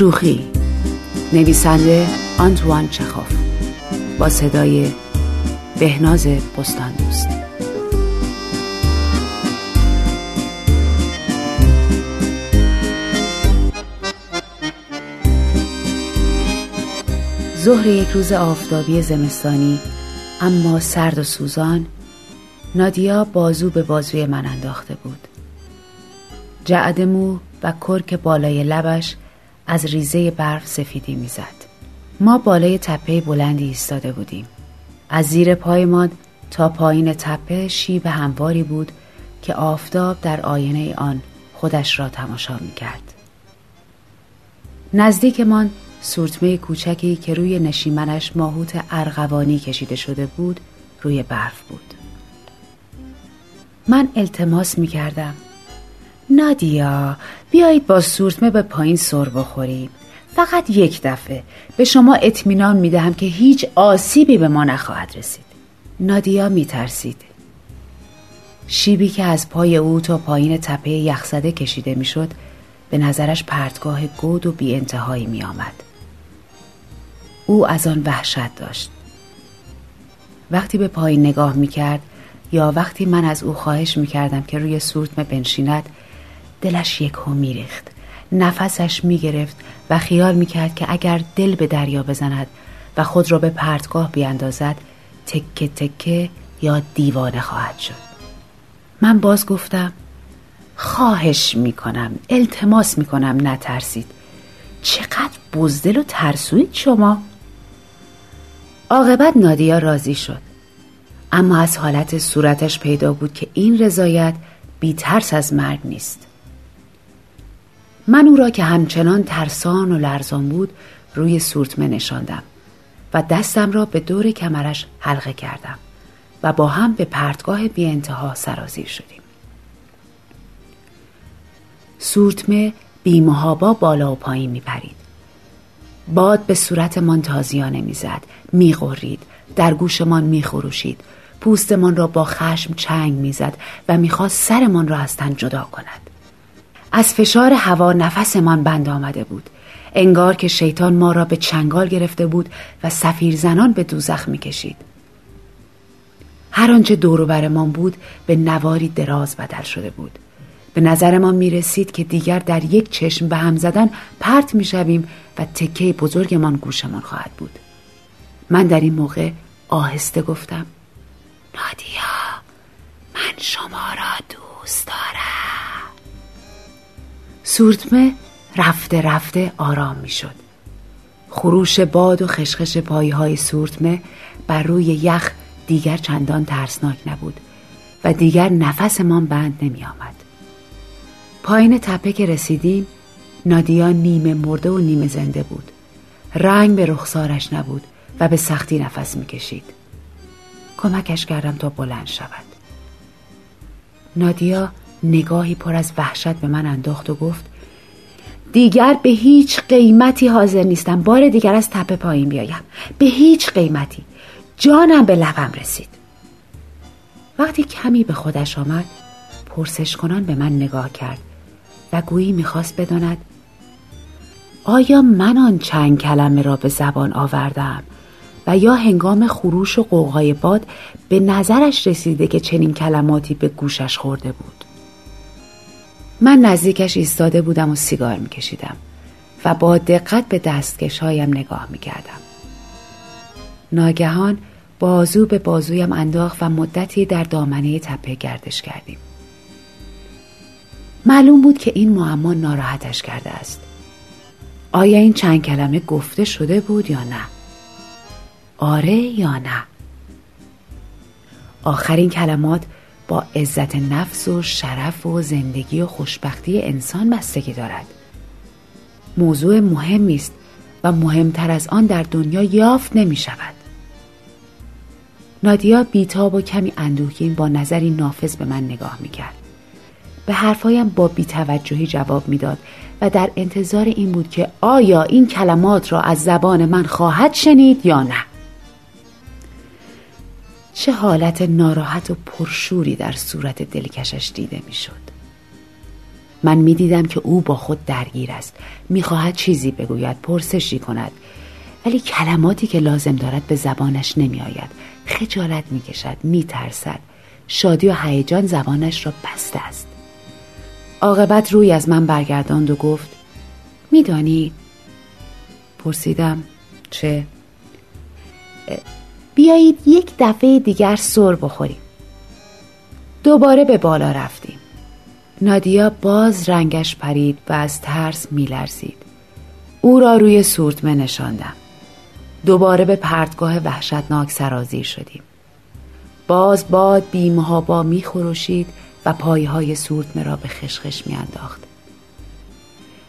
شوخی. نویسنده آنتوان چخاف. با صدای بهناز بستان دوست ظهر یک روز آفتابی زمستانی اما سرد و سوزان نادیا بازو به بازوی من انداخته بود. جعد مو و کرک بالای لبش از ریزه برف سفیدی می‌زد. ما بالای تپه بلندی ایستاده بودیم. از زیر پایمان تا پایین تپه شیب همواری بود که آفتاب در آینه آن خودش را تماشا می‌کرد. نزدیکمان سورتمه کوچکی که روی نشیمنش ماهوت ارغوانی کشیده شده بود روی برف بود. من التماس می کردم نادیا بیایید با سورتمه به پایین سر بخوریم. فقط یک دفعه. به شما اطمینان می دهم که هیچ آسیبی به ما نخواهد رسید. نادیا می ترسید شیبی که از پای او تا پایین تپه یخزده کشیده می‌شد به نظرش پرتگاه گود و بی انتهایی می آمد. او از آن وحشت داشت. وقتی به پایین نگاه می کرد یا وقتی من از او خواهش می کردم که روی سورتمه بنشیند دلش یک می میریخت. نفسش می گرفت و خیال می کرد که اگر دل به دریا بزند و خود را به پرتگاه بیاندازد تکه تکه یا دیوانه خواهد شد. من باز گفتم خواهش می کنم التماس می کنم نترسید. چقدر بزدل و ترسوید شما. عاقبت نادیا راضی شد. اما از حالت صورتش پیدا بود که این رضایت بی ترس از مرگ نیست. من او را که همچنان ترسان و لرزان بود روی سورتمه نشاندم و دستم را به دور کمرش حلقه کردم و با هم به پرتگاه بی انتها سرازیر شدیم. سورتمه بیمهابا بالا و پایین می پرید. باد به صورتمان تازیانه می‌زد میغرید در گوشمان میخروشید پوستمان را با خشم چنگ می‌زد و می‌خواست سرمان را از تن جدا کند. از فشار هوا نفسمان بند آمده بود. انگار که شیطان ما را به چنگال گرفته بود و سفیر زنان به دوزخ می‌کشید. هر آنچه دور برمان بود به نواری دراز بدل شده بود. به نظر ما می رسید که دیگر در یک چشم به هم زدن پرت می شویم و تکه بزرگمان گوشمان خواهد بود. من در این موقع آهسته گفتم نادیا من شما را دوست دارم. سورتمه رفته رفته آرام می شد خروش باد و خشخش پایی های سورتمه بر روی یخ دیگر چندان ترسناک نبود و دیگر نفسمان بند نمی آمد. پایین تپه که رسیدیم نادیا نیمه مرده و نیمه زنده بود. رنگ به رخسارش نبود و به سختی نفس می‌کشید. کمکش کردم تا بلند شود. نادیا نگاهی پر از وحشت به من انداخت و گفت دیگر به هیچ قیمتی حاضر نیستم. بار دیگر از تپه پایین بیایم. به هیچ قیمتی. جانم به لبم رسید. وقتی کمی به خودش آمد پرسش کنان به من نگاه کرد و گویی می‌خواست بداند آیا من آن چند کلمه را به زبان آوردم و یا هنگام خروش و قوقای باد به نظرش رسیده که چنین کلماتی به گوشش خورده بود؟ من نزدیکش ایستاده بودم و سیگار میکشیدم و با دقت به دستکش هایم نگاه می‌کردم. ناگهان بازو به بازویم انداخت و مدتی در دامنه تپه گردش کردیم. معلوم بود که این معما ناراحتش کرده است. آیا این چند کلمه گفته شده بود یا نه؟ آره یا نه؟ آخرین کلمات با عزت نفس و شرف و زندگی و خوشبختی انسان بستگی دارد. موضوع مهمی است و مهمتر از آن در دنیا یافت نمی شود. نادیا بیتاب و کمی اندوهگین با نظری نافذ به من نگاه می کرد. به حرفایم با بیتوجهی جواب می‌داد و در انتظار این بود که آیا این کلمات را از زبان من خواهد شنید یا نه. چه حالت ناراحت و پرشوری در صورت دلکشش دیده می‌شد. من می‌دیدم که او با خود درگیر است. می‌خواهد چیزی بگوید پرسشی کند. ولی کلماتی که لازم دارد به زبانش نمیآید. خجالت می‌کشد میترسد. شادی و هیجان زبانش را بسته است. عاقبت روی از من برگرداند و گفت میدانی؟ پرسیدم چه؟ بیایید یک دفعه دیگر سر بخوریم. دوباره به بالا رفتیم. نادیا باز رنگش پرید و از ترس میلرزید. او را روی سورتمه نشاندم. دوباره به پرتگاه وحشتناک سرازیر شدیم. باز باد بیمهابا میخروشید و پایهای سورتمه را به خشخش میانداخت.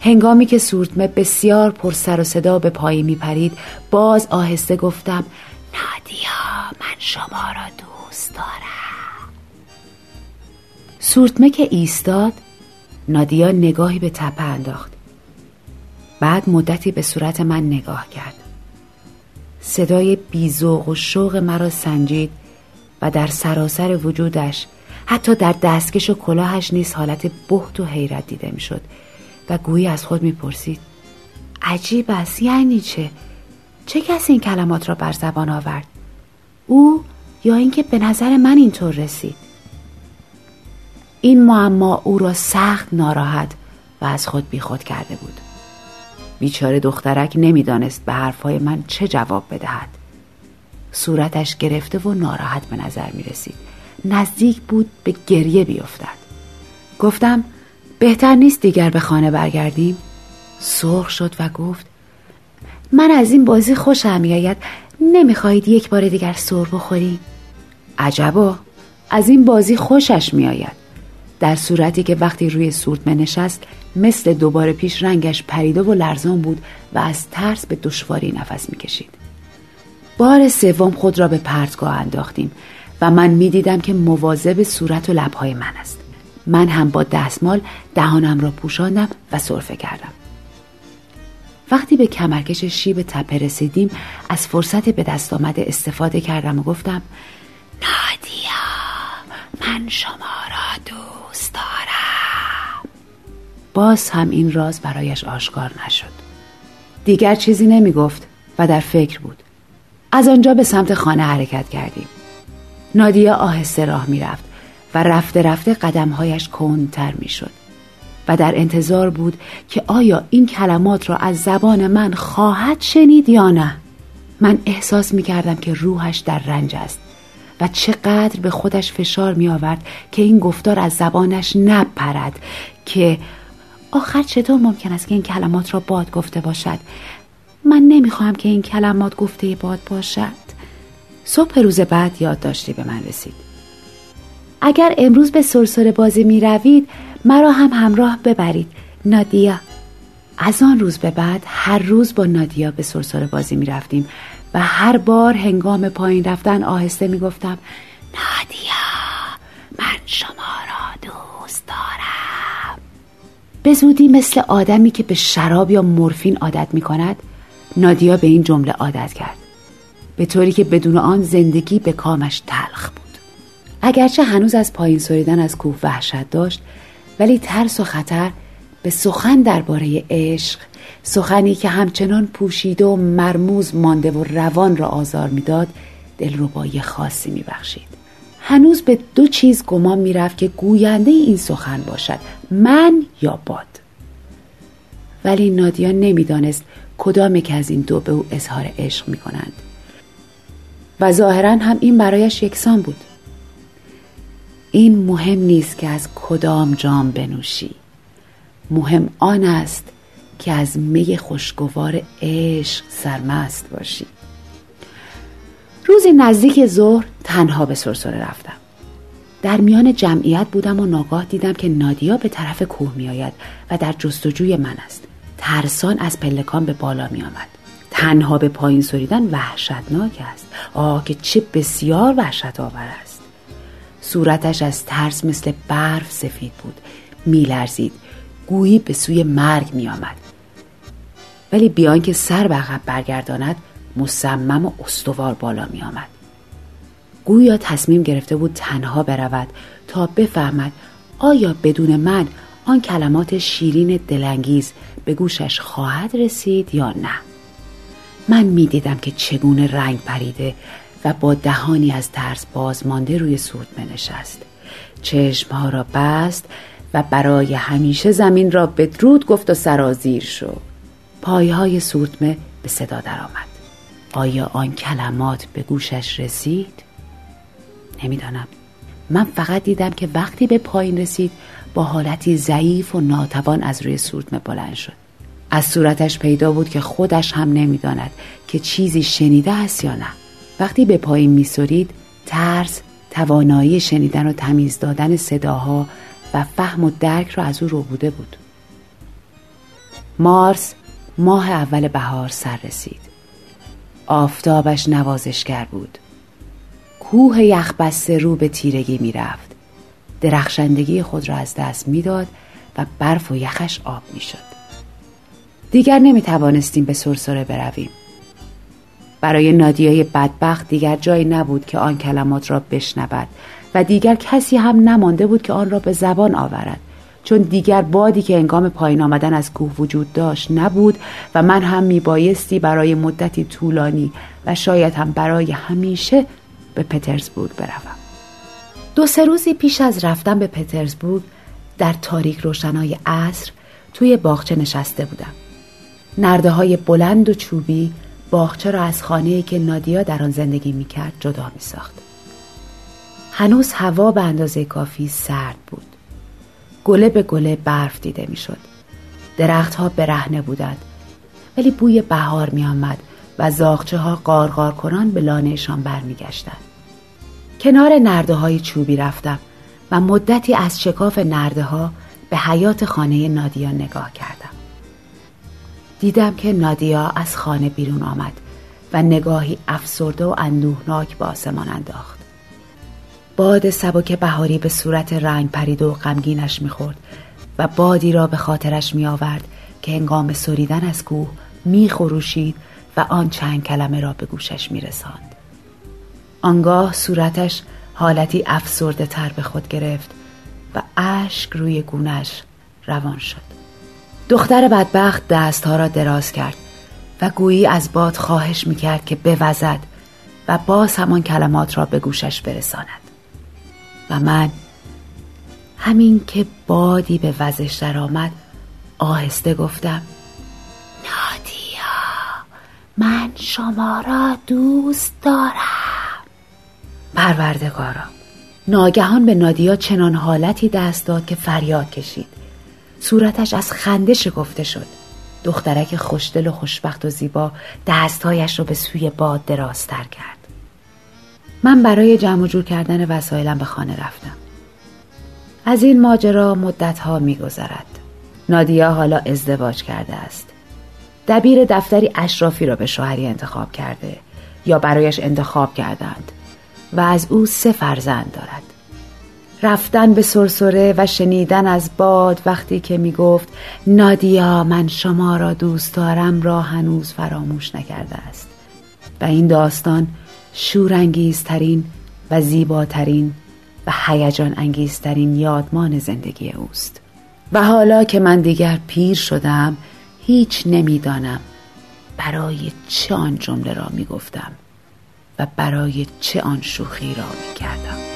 هنگامی که سورتمه بسیار پر سر و صدا به پایی میپرید باز آهسته گفتم نادیا من شما را دوست دارم. سورتمه که ایستاد نادیا نگاهی به تپه انداخت. بعد مدتی به صورت من نگاه کرد. صدای بیزوق و شوق مرا سنجید و در سراسر وجودش حتی در دستکش و کلاهش نیز حالت بحت و حیرت دیده می‌شد و گویی از خود می‌پرسید عجیب است یعنی چه؟ چه کسی این کلمات را بر زبان آورد؟ او یا اینکه به نظر من اینطور رسید؟ این معما او را سخت ناراحت و از خود بیخود کرده بود. بیچاره دخترک نمی‌دانست به حرفهای من چه جواب بدهد. صورتش گرفته و ناراحت به نظر می رسید نزدیک بود به گریه بیفتد. گفتم بهتر نیست دیگر به خانه برگردیم؟ سرخ شد و گفت من از این بازی خوشم میآید. نمی‌خواهید یک بار دیگر سر بخوریم عجبا. از این بازی خوشش میآید. در صورتی که وقتی روی سورتمه نشست مثل دوباره پیش رنگش پریده و لرزان بود و از ترس به دشواری نفس می‌کشید. بار سوم خود را به پرتگاه انداختیم و من می‌دیدم که مواظب صورت و لبهای من است. من هم با دستمال دهانم را پوشاندم و سرفه کردم. وقتی به کمرکش شیب تپه رسیدیم از فرصت به دست آمده استفاده کردم و گفتم نادیا من شما را دوست دارم. باز هم این راز برایش آشکار نشد. دیگر چیزی نمی گفت و در فکر بود. از آنجا به سمت خانه حرکت کردیم. نادیا آهسته راه می رفت و رفته رفته قدمهایش کندتر می شد و در انتظار بود که آیا این کلمات را از زبان من خواهد شنید یا نه. من احساس می کردم که روحش در رنج است و چقدر به خودش فشار می آورد که این گفتار از زبانش نپرد که آخر چطور ممکن است که این کلمات را باد گفته باشد؟ من نمی‌خواهم که این کلمات گفته باد باشد. صبح روز بعد یادداشتی به من رسید. اگر امروز به سرسره بازی می روید مرا هم همراه ببرید. نادیا. از آن روز به بعد هر روز با نادیا به سرسره بازی می رفتیم و هر بار هنگام پایین رفتن آهسته می گفتم نادیا من شما را دوست دارم. به زودی مثل آدمی که به شراب یا مورفین عادت می کند نادیا به این جمله عادت کرد. به طوری که بدون آن زندگی به کامش تلخ بود. اگرچه هنوز از پایین سریدن از کوه وحشت داشت ولی ترس و خطر به سخن درباره عشق سخنی که همچنان پوشیده و مرموز مانده و روان را آزار می‌داد دلربایی خاصی میبخشید. هنوز به دو چیز گمان می‌رفت که گوینده این سخن باشد من یا باد. ولی نادیا نمی‌دانست کدام که از این دو به او اظهار عشق می‌کنند. و ظاهرا هم این برایش یکسان بود. این مهم نیست که از کدام جام بنوشی. مهم آن است که از می خوشگوار عشق سرمست باشی. روزی نزدیک ظهر تنها به سرسره رفتم. در میان جمعیت بودم و ناگاه دیدم که نادیا به طرف کوه می آید و در جستجوی من است. ترسان از پلکان به بالا می آمد. تنها به پایین سریدن وحشتناک است. آه که چه بسیار وحشت آور است. صورتش از ترس مثل برف سفید بود میلرزید گویی به سوی مرگ می آمد. ولی بیان که سر به عقب برگرداند مصمم و استوار بالا می آمد. گویا تصمیم گرفته بود تنها برود تا بفهمد آیا بدون من آن کلمات شیرین دلانگیز به گوشش خواهد رسید یا نه من می‌دیدم که چگونه رنگ پریده و با دهانی از ترس بازمانده روی سورتمه نشست چشمها را بست و برای همیشه زمین را بدرود گفت و سرازیر شد. پایهای سورتمه به صدا درآمد. آیا آن کلمات به گوشش رسید؟ نمی‌دانم. من فقط دیدم که وقتی به پایین رسید با حالتی ضعیف و ناتوان از روی سورتمه بلند شد. از صورتش پیدا بود که خودش هم نمی‌داند که چیزی شنیده است یا نه. وقتی به پایین میسرید ترس توانایی شنیدن و تمیز دادن صداها و فهم و درک را از او رو بوده بود. مارس ماه اول بهار سر رسید. آفتابش نوازشگر بود. کوه یخبسته رو به تیرگی می‌رفت. درخشندگی خود را از دست می‌داد و برف و یخش آب می‌شد. دیگر نمی توانستیم به سرسره برویم. برای نادیای بدبخت دیگر جایی نبود که آن کلمات را بشنود و دیگر کسی هم نمانده بود که آن را به زبان آورد. چون دیگر بادی که انگام پایین آمدن از کوه وجود داشت نبود و من هم میبایستی برای مدتی طولانی و شاید هم برای همیشه به پترزبورگ بروم. دو سه روزی پیش از رفتن به پترزبورگ در تاریک روشنای عصر توی باغچه نشسته بودم. نرده های بلند و چوبی باغچه را از خانه که نادیا در آن زندگی می‌کرد جدا می ساخت. هنوز هوا به اندازه کافی سرد بود. گله به گله برف دیده می‌شد. درختها برهنه بودند ولی بوی بهار می آمد و زاغچه ها قارقار کنان به لانهشان برمیگشتند. کنار نرده های چوبی رفتم و مدتی از شکاف نرده ها به حیات خانه نادیا نگاه کردم. دیدم که نادیا از خانه بیرون آمد و نگاهی افسرده و اندوهناک به آسمان انداخت باد سبک بهاری به صورت رنگ پرید و غمگینش می‌خورد و بادی را به خاطرش می آورد که هنگام سریدن از کوه می خروشید و آن چند کلمه را به گوشش می رساند. آنگاه صورتش حالتی افسرده تر به خود گرفت و اشک روی گونش روان شد. دختر بدبخت دستها را دراز کرد و گویی از باد خواهش می‌کرد که بوزد و باز همان کلمات را به گوشش برساند. و من همین که بادی به وزش درآمد آهسته گفتم نادیا من شما را دوست دارم. پروردگارا ناگهان به نادیا چنان حالتی دست داد که فریاد کشید. صورتش از خنده شکفته شد. دخترک خوشدل و خوشبخت و زیبا دستهایش را به سوی باد درازتر کرد. من برای جمع جور کردن وسایلم به خانه رفتم. از این ماجرا مدتها میگذرد. نادیا حالا ازدواج کرده است. دبیر دفتری اشرافی را به شوهری انتخاب کرده یا برایش انتخاب کردند و از او سه فرزند دارد. رفتن به سرسره و شنیدن از باد وقتی که می گفت نادیا من شما را دوست دارم را هنوز فراموش نکرده است. و این داستان شورانگیزترین و زیباترین و هیجان انگیزترین یادمان زندگی اوست. و حالا که من دیگر پیر شدم هیچ نمی‌دانم برای چه آن جمله را می گفتم و برای چه آن شوخی را می کردم